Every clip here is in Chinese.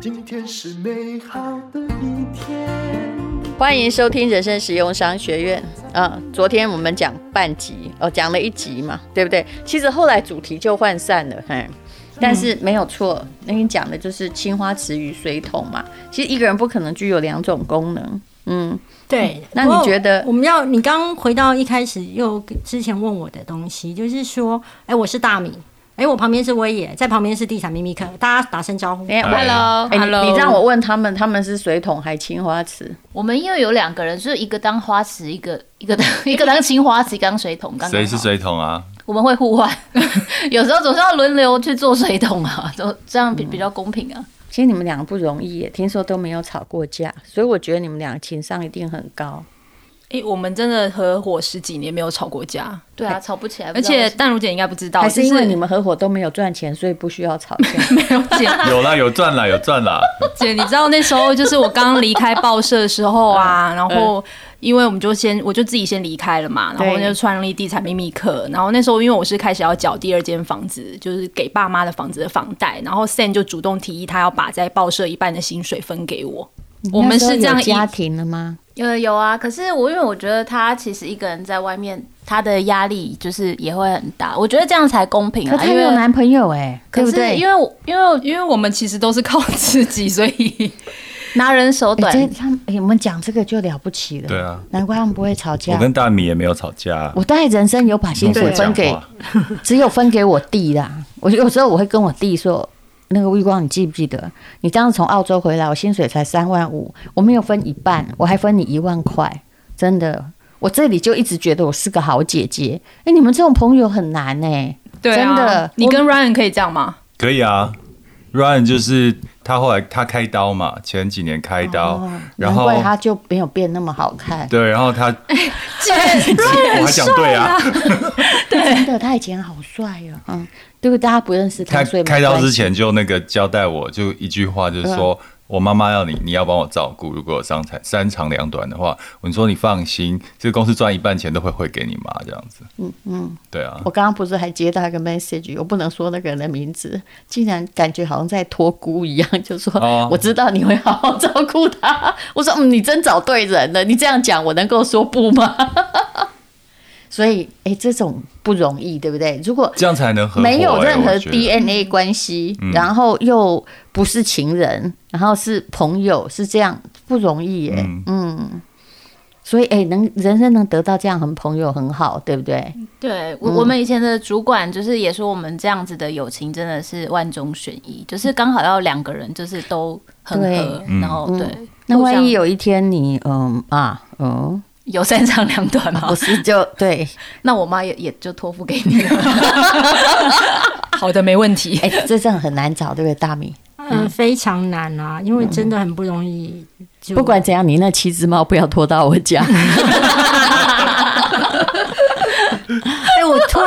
今天是美好的一天。欢迎收听人生实用商学院。啊，昨天我们讲半集哦，讲了一集嘛，对不对？其实后来主题就涣散了，嘿。但是没有错，那你讲的就是青花瓷与水桶嘛。其实一个人不可能具有两种功能。嗯，对。那你觉得我们要你刚回到一开始又之前问我的东西，就是说，哎，我是大米。哎，我旁边是威爷，在旁边是地产秘密客，大家打声招呼。哎，Hello，Hello。你让我问他们，他们是水桶还青花瓷？我们因为有两个人，就是一个当花瓷，一个一个当一个当青花瓷，一个当水桶。谁是水桶啊？我们会互换，有时候总是要轮流去做水桶啊，都这样比比较公平啊。嗯、其实你们两个不容易耶，听说都没有吵过架，所以我觉得你们俩情商一定很高。哎、欸，我们真的合伙十几年没有吵过架，对啊，吵不起来。而且淡如姐应该不知道，还是因为你们合伙都没有赚钱，所以不需要吵架。没有姐，有啦，有赚啦，有赚啦。姐，你知道那时候就是我刚离开报社的时候啊，然后因为我们就先，我就自己先离开了嘛，然后就创立地产秘密课。然后那时候因为我是开始要缴第二间房子，就是给爸妈的房子的房贷，然后 Sam 就主动提议他要把在报社一半的薪水分给我。我们是这样家庭了吗？有有啊，可是我因为我觉得他其实一个人在外面，他的压力就是也会很大。我觉得这样才公平啊。可他有男朋友哎，对不对？因为因为因为我们其实都是靠自己，所以拿人手短。他们我们讲这个就了不起了。对啊，难怪他们不会吵架。我跟大米也没有吵架。我大概人生有把薪水分给，只有分给我弟啦。我有时候我会跟我弟说。那个微光，你记不记得？你当时从澳洲回来，我薪水才三万五，我没有分一半，我还分你一万块，真的。我这里就一直觉得我是个好姐姐。哎，你们这种朋友很难哎，对啊，真的。你跟 Ryan 可以这样吗？可以啊，Ryan 就是他后来他开刀嘛，前几年开刀，哦、然后他就没有变那么好看。对，然后他，姐，我还讲对啊，对，真的，他以前好帅哦，嗯。对不对？大家不认识他，开开刀之前就那个交代我，就一句话，就是说我妈妈要你，你要帮我照顾。如果有伤残三长两短的话，我说你放心，这个公司赚一半钱都会汇给你妈，这样子。嗯嗯，对啊。我刚刚不是还接到一个 message，我不能说那个人的名字，竟然感觉好像在托孤一样，就说我知道你会好好照顾他。我说嗯，你真找对人了。你这样讲，我能够说不吗？所以，哎，这种不容易，对不对？如果这样才能没有任何 DNA 关系，嗯、然后又不是情人，然后是朋友，是这样不容易耶。嗯，嗯，所以，哎，能人生能得到这样很朋友很好，对不对？对，我我们以前的主管就是也说，我们这样子的友情真的是万中选一，就是刚好要两个人，就是都很合，然后、嗯、对。那万一有一天你，嗯啊，嗯。有三长两短吗？不是，就对。那我妈也也就托付给你了。好的，没问题。哎、欸，这真的很难找，对不对，大米？嗯，非常难啊，因为真的很不容易。不管怎样，你那七只猫不要拖到我家。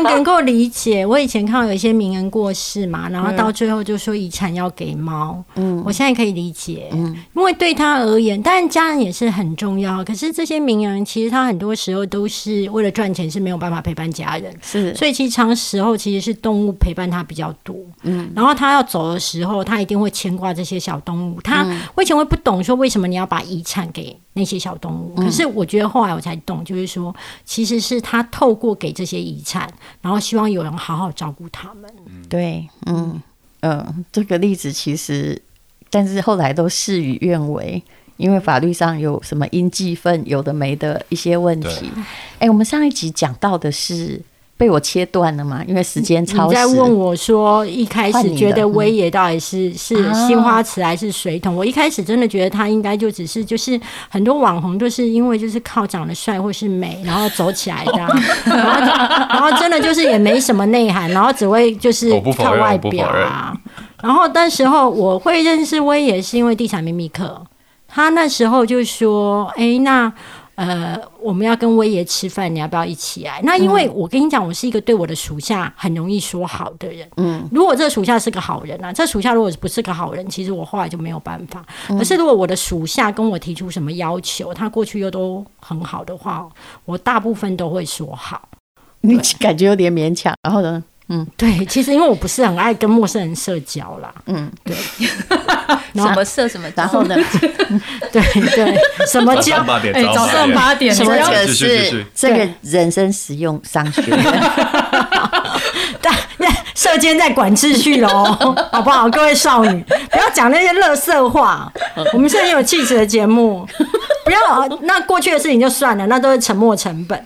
能够理解，我以前看到有一些名人过世嘛，然后到最后就说遗产要给猫。嗯，我现在可以理解，嗯，因为对他而言，当然家人也是很重要。可是这些名人其实他很多时候都是为了赚钱，是没有办法陪伴家人。是，所以其实长时候其实是动物陪伴他比较多。嗯，然后他要走的时候，他一定会牵挂这些小动物。他我以前会不懂说为什么你要把遗产给那些小动物，可是我觉得后来我才懂，就是说其实是他透过给这些遗产，然后希望有人好好照顾他们。对，嗯嗯，这个例子其实，但是后来都事与愿违，因为法律上有什么应继分，有的没的一些问题。哎对，我们上一集讲到的是。被我切断了嘛？因为时间超时。你在问我说，一开始觉得威爷到底是是青花瓷还是水桶？我一开始真的觉得他应该就只是就是很多网红都是因为就是靠长得帅或是美然后走起来的，然后然后真的就是也没什么内涵，然后只会就是靠外表啊。然后那时候我会认识威爷是因为地产秘密课，他那时候就说：“哎，那。”呃，我们要跟威爷吃饭，你要不要一起来？那因为我跟你讲，我是一个对我的属下很容易说好的人。嗯，如果这个属下是个好人啊，这属下如果不是个好人，其实我后来就没有办法。可是如果我的属下跟我提出什么要求，他过去又都很好的话，我大部分都会说好。你感觉有点勉强，然后呢？嗯，对，其实因为我不是很爱跟陌生人社交啦。嗯，对。什么社什么？然后呢？对对，什么交？哎，早上八点，什么这个是这个人生实用商学院。但那社监在管秩序喽，好不好？各位少女，不要讲那些垃圾话。我们是很有气质的节目，不要那过去的事情就算了，那都是沉没成本。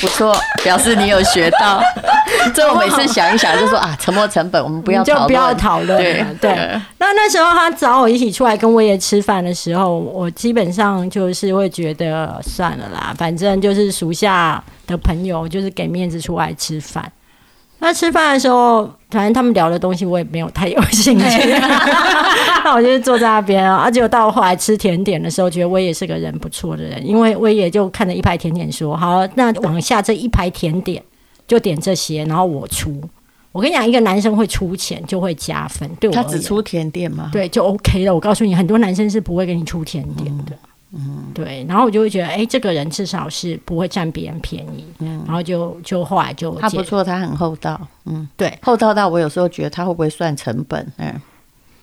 不错，表示你有学到。这我每次想一想，就说啊，沉没成本，我们不要就不要讨论。对对。那那时候他找我一起出来跟威爷吃饭的时候，我基本上就是会觉得算了啦，反正就是属下的朋友，就是给面子出来吃饭。那吃饭的时候，反正他们聊的东西我也没有太有兴趣，那我就坐在那边啊。而且到后来吃甜点的时候，觉得威爷是个人不错的人，因为威爷就看着一排甜点说：“好，那往下这一排甜点就点这些，然后我出。”我跟你讲，一个男生会出钱就会加分，对我。他只出甜点吗？对，就 OK 了。我告诉你，很多男生是不会给你出甜点的。嗯嗯，对，然后我就会觉得，哎，这个人至少是不会占别人便宜，嗯，然后就就后来就他不错，他很厚道，嗯，对，厚道到我有时候觉得他会不会算成本，嗯，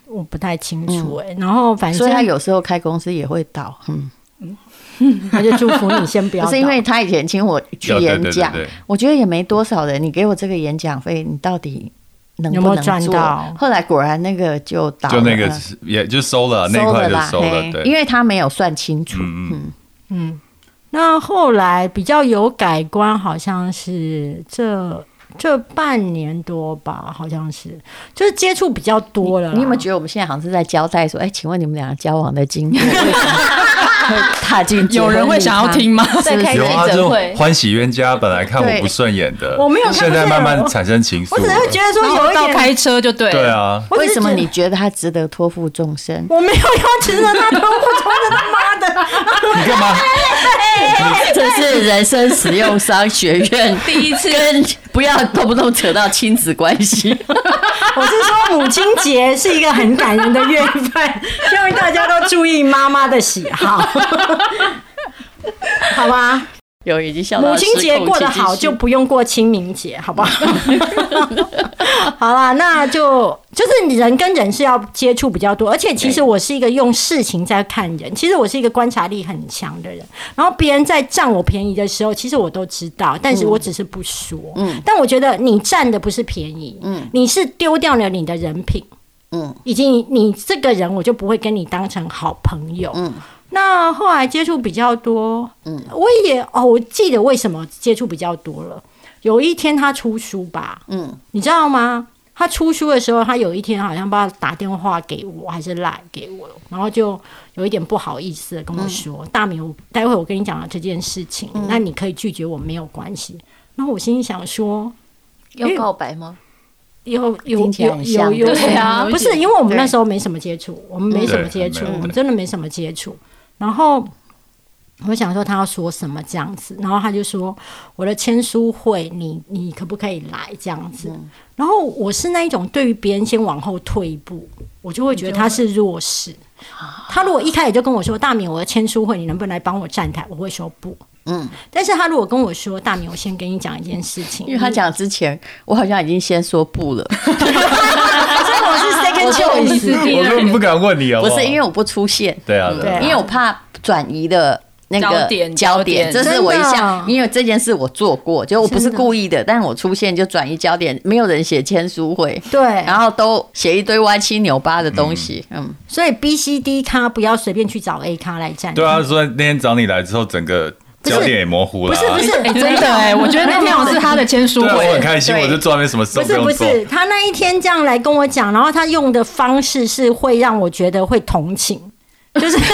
我不太清楚，哎，然后反正所以他有时候开公司也会倒，嗯。嗯，他就祝福你先不要，不是因为他以前请我去演讲，我觉得也没多少人，你给我这个演讲费，你到底。能不能有有赚到？后来果然那个就倒了，就那个也就收了，那块就收了，对，因为他没有算清楚。嗯嗯嗯。那后来比较有改观，好像是这这半年多吧，好像是就是接触比较多了你。你有没有觉得我们现在好像是在交代说，哎，请问你们两个交往的经验？踏进有人会想要听吗？有啊，就欢喜冤家本来看我不顺眼的，我没有，现在慢慢产生情愫。我只是觉得说有一点开车就对，对啊。为什么你觉得他值得托付终身？我没有要值得他托付终身，他妈的！你干嘛？这是人生实用商学院第一次跟不要动不动扯到亲子关系。我是说母亲节是一个很感人的月份，希望大家都注意妈妈的喜好，好吧？有已经笑到。母亲节过得好，就不用过清明节，好不好？好啦，那就就是人跟人是要接触比较多，而且其实我是一个用事情在看人，其实我是一个观察力很强的人。然后别人在占我便宜的时候，其实我都知道，但是我只是不说。嗯，但我觉得你占的不是便宜，嗯，你是丢掉了你的人品，嗯，以及你，你这个人，我就不会跟你当成好朋友，嗯。那后来接触比较多，嗯，我也哦，我记得为什么接触比较多了。有一天他出书吧，嗯，你知道吗？他出书的时候，他有一天好像不知道打电话给我还是赖给我，然后就有一点不好意思的跟我说：“嗯、大明，待会我跟你讲了这件事情，嗯、那你可以拒绝我没有关系。”然后我心里想说：“要告白吗？有有有有有对啊，不是因为我们那时候没什么接触，我们没什么接触，我们真的没什么接触。”然后我想说他要说什么这样子，然后他就说我的签书会，你你可不可以来这样子？然后我是那一种对于别人先往后退一步，我就会觉得他是弱势。他如果一开始就跟我说大明，我的签书会，你能不能来帮我站台？我会说不。嗯。但是他如果跟我说大明，我先跟你讲一件事情，因为他讲之前，我好像已经先说不了。所以我是 second choice，我根本不敢问你哦。不是因为我不出现，对啊，对，因为我怕转移的那个焦点，焦点，这是我一项，因为这件事我做过，就我不是故意的，但是我出现就转移焦点，没有人写签书会，对，然后都写一堆歪七扭八的东西，嗯，所以 B、C、D 咖不要随便去找 A 咖来站。对啊，所以那天找你来之后，整个焦点也模糊了，不是不是，哎，真的哎，我觉得那天好像是他的签书会，我很开心，我就做那边什么事都不用做。不是不是，他那一天这样来跟我讲，然后他用的方式是会让我觉得会同情，就是。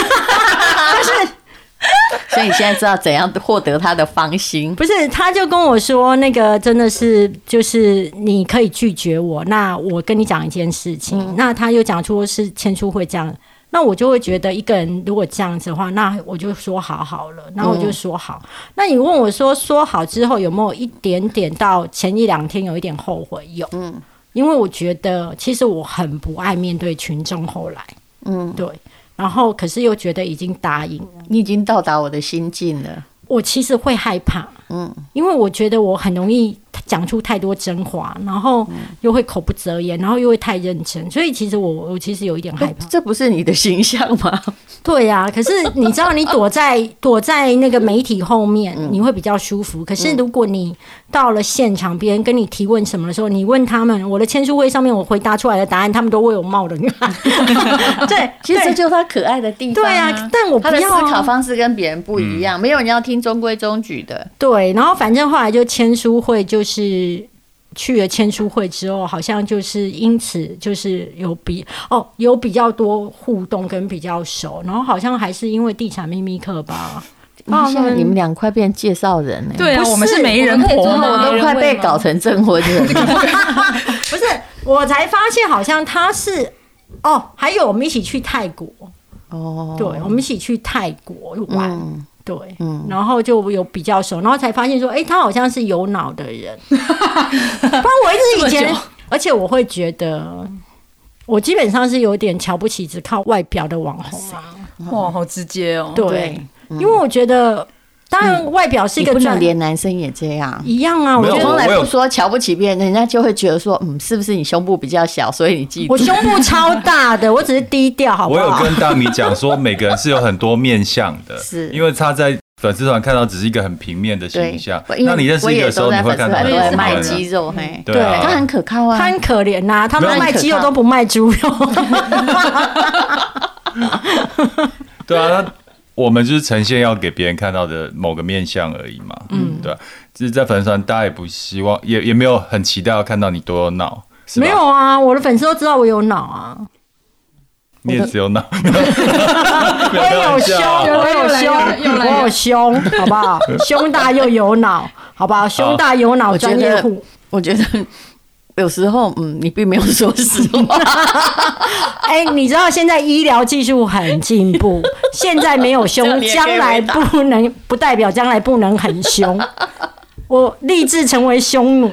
所以你现在知道怎样获得他的芳心？不是，他就跟我说，那个真的是，就是你可以拒绝我。那我跟你讲一件事情，嗯、那他又讲出是签书会这样，那我就会觉得一个人如果这样子的话，那我就说好好了，那我就说好。嗯、那你问我说说好之后有没有一点点到前一两天有一点后悔？有，嗯，因为我觉得其实我很不爱面对群众。后来，嗯，对。然后，可是又觉得已经答应了，你已经到达我的心境了。我其实会害怕，嗯，因为我觉得我很容易讲出太多真话，然后又会口不择言，然后又会太认真，所以其实我我其实有一点害怕。这不是你的形象吗？对呀、啊，可是你知道，你躲在躲在那个媒体后面，你会比较舒服。可是如果你到了现场，别人跟你提问什么的时候，你问他们，我的签书会上面我回答出来的答案，他们都会有冒冷汗。对，其实这就是他可爱的地方、啊。对啊，但我不要、啊、他的思考方式跟别人不一样，嗯、没有人要听中规中矩的。对，然后反正后来就签书会就是。去了签书会之后，好像就是因此就是有比哦有比较多互动跟比较熟，然后好像还是因为地产秘密课吧。啊，现在你们俩快变介绍人了。对啊，我们是媒人婆，我都快被搞成证婚人。不是，我才发现好像他是哦，还有我们一起去泰国哦，对，我们一起去泰国玩。嗯对，嗯，然后就有比较熟，然后才发现说，哎，他好像是有脑的人。不然我一直以前，而且我会觉得，我基本上是有点瞧不起只靠外表的网红啊。哇，好直接哦。对，因为我觉得。当然，外表是一个，不能连男生也这样一样啊。我从来不说瞧不起别人，人家就会觉得说，嗯，是不是你胸部比较小，所以你记得。我胸部超大的，我只是低调，好不好？我有跟大米讲说，每个人是有很多面相的，是因为他在粉丝团看到只是一个很平面的形象。那你认识一个时候，你会看到很多卖肌肉，嘿，对，他很可靠啊，他很可怜呐，他们卖肌肉都不卖猪肉。对啊。我们就是呈现要给别人看到的某个面相而已嘛，嗯，对，就是在粉丝团，大家也不希望，也也没有很期待要看到你多有脑，没有啊，我的粉丝都知道我有脑啊，你也只有脑，我 有胸，我有胸，我有胸，好不好？胸大又有脑，好不好？胸大有脑，专业户，我觉得。有时候，嗯，你并没有说实话。哎，你知道现在医疗技术很进步，现在没有凶，将来不能不代表将来不能很凶。我立志成为匈奴。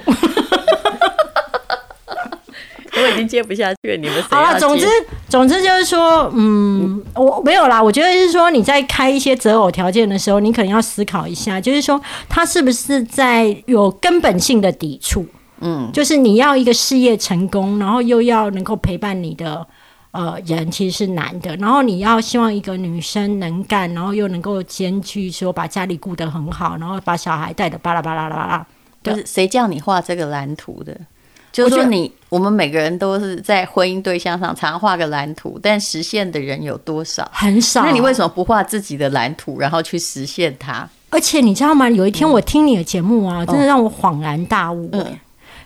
我已经接不下去了，你们好了。总之，总之就是说，嗯，我没有啦。我觉得是说，你在开一些择偶条件的时候，你可能要思考一下，就是说，他是不是在有根本性的抵触。嗯，就是你要一个事业成功，然后又要能够陪伴你的呃人，其实是难的。然后你要希望一个女生能干，然后又能够兼具说把家里顾得很好，然后把小孩带的巴拉巴拉巴拉。就是谁叫你画这个蓝图的？就是说你我们每个人都是在婚姻对象上常画个蓝图，但实现的人有多少？很少。那你为什么不画自己的蓝图，然后去实现它？而且你知道吗？有一天我听你的节目啊，嗯、真的让我恍然大悟、欸。嗯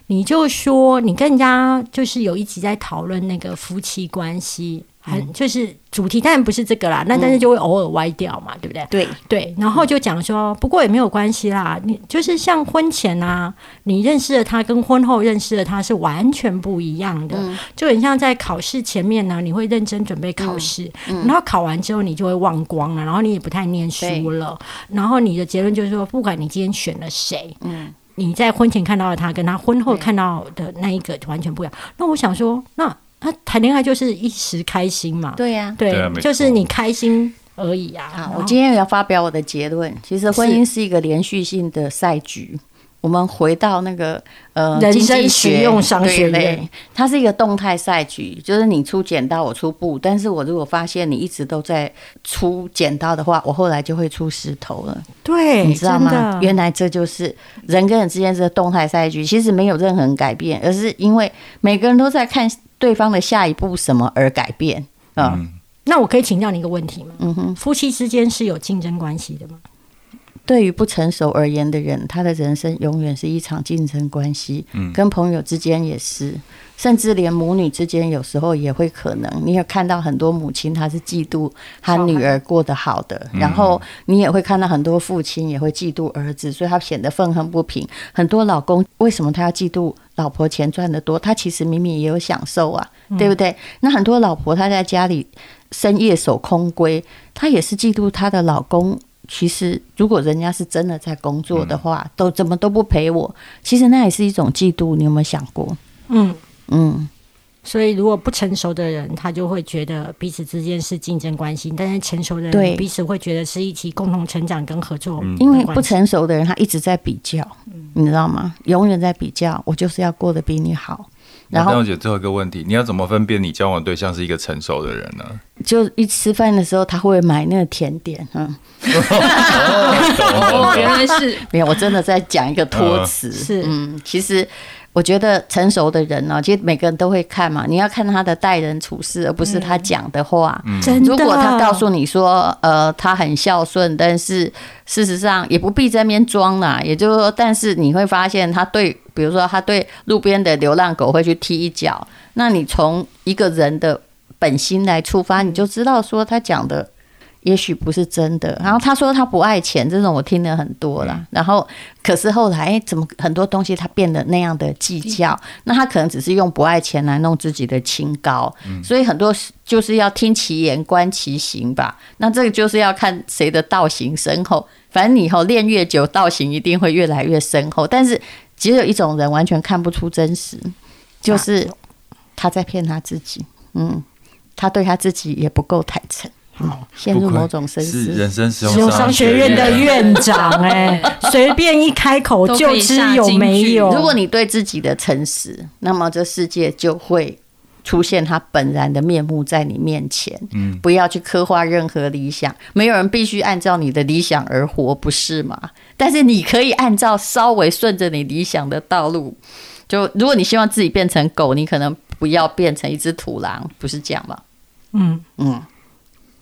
你就说，你跟人家就是有一集在讨论那个夫妻关系，很就是主题，当然不是这个啦，那但是就会偶尔歪掉嘛，对不对？对。对，然后就讲说，不过也没有关系啦，你就是像婚前啊，你认识了他跟婚后认识了他是完全不一样的，就很像在考试前面呢，你会认真准备考试，然后考完之后你就会忘光了，然后你也不太念书了，然后你的结论就是说，不管你今天选了谁，嗯。你在婚前看到的他，跟他婚后看到的那一个完全不一样。那我想说，那他谈恋爱就是一时开心嘛？对呀，对，就是你开心而已啊。好，我今天要发表我的结论，其实婚姻是一个连续性的赛局。我们回到那个呃，人生实用商学院，它是一个动态赛局，就是你出剪刀，我出布。但是我如果发现你一直都在出剪刀的话，我后来就会出石头了。对，你知道吗？原来这就是人跟人之间是个动态赛局，其实没有任何人改变，而是因为每个人都在看对方的下一步什么而改变。嗯，嗯，那我可以请教你一个问题吗？嗯哼，夫妻之间是有竞争关系的吗？对于不成熟而言的人，他的人生永远是一场竞争关系。嗯，跟朋友之间也是，甚至连母女之间有时候也会可能。你也看到很多母亲，她是嫉妒她女儿过得好的，然后你也会看到很多父亲也会嫉妒儿子，所以他显得愤恨不平。很多老公为什么他要嫉妒老婆钱赚得多？他其实明明也有享受啊，对不对？那很多老婆她在家里深夜守空闺，她也是嫉妒她的老公。其实，如果人家是真的在工作的话，都怎么都不陪我。其实那也是一种嫉妒，你有没有想过？嗯嗯，所以如果不成熟的人，他就会觉得彼此之间是竞争关系；但是成熟的人，彼此会觉得是一起共同成长跟合作。因为不成熟的人，他一直在比较，你知道吗？永远在比较，我就是要过得比你好。然后，但我觉得最后一个问题，你要怎么分辨你交往对象是一个成熟的人呢？就一吃饭的时候，他会买那个甜点，嗯。哦，原来是没有，我真的在讲一个托词。是，嗯，其实。我觉得成熟的人呢，其实每个人都会看嘛。你要看他的待人处事，而不是他讲的话。嗯，如果他告诉你说，呃，他很孝顺，但是事实上也不必在那边装啦。也就是说，但是你会发现，他对，比如说他对路边的流浪狗会去踢一脚。那你从一个人的本心来出发，你就知道说他讲的。也许不是真的。然后他说他不爱钱，这种我听了很多了。然后可是后来，怎么很多东西他变得那样的计较？那他可能只是用不爱钱来弄自己的清高。所以很多就是要听其言观其行吧。那这个就是要看谁的道行深厚。反正你以后练越久，道行一定会越来越深厚。但是只有一种人完全看不出真实，就是他在骗他自己。嗯，他对他自己也不够坦诚。哦，陷入某种深思。是人生实用商学院的院长哎、欸，随便一开口就知有没有。如果你对自己的诚实，那么这世界就会出现他本然的面目在你面前。嗯，不要去刻画任何理想，没有人必须按照你的理想而活，不是吗？但是你可以按照稍微顺着你理想的道路。就如果你希望自己变成狗，你可能不要变成一只土狼，不是这样吗？嗯嗯。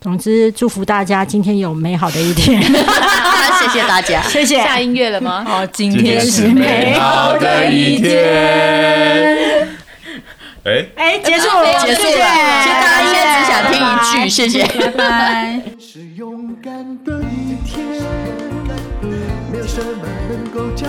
总之，祝福大家今天有美好的一天。谢谢大家，谢谢。下音乐了吗？好，今天是美好的一天。哎哎，结束了，结束了。其实大家应该只想听一句，谢谢，拜拜。是勇敢的一天，没有什么能够将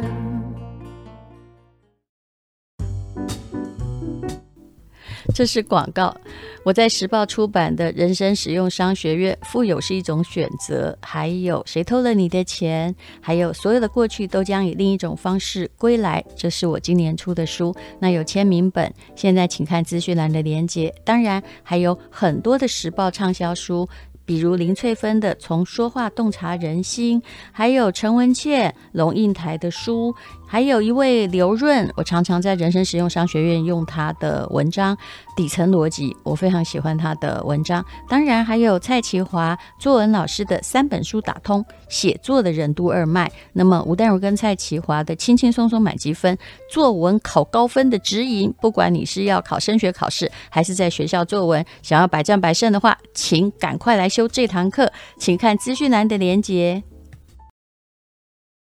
这是广告。我在时报出版的《人生实用商学院》，富有是一种选择。还有谁偷了你的钱？还有所有的过去都将以另一种方式归来。这是我今年出的书，那有签名本。现在请看资讯栏的连接。当然还有很多的时报畅销书。比如林翠芬的《从说话洞察人心》，还有陈文茜、龙应台的书，还有一位刘润，我常常在人生实用商学院用他的文章《底层逻辑》，我非常喜欢他的文章。当然还有蔡其华作文老师的三本书打通写作的任督二脉。那么吴淡如跟蔡其华的轻轻松松满级分作文考高分的指引，不管你是要考升学考试，还是在学校作文想要百战百胜的话，请赶快来。修这堂课，请看资讯栏的连接。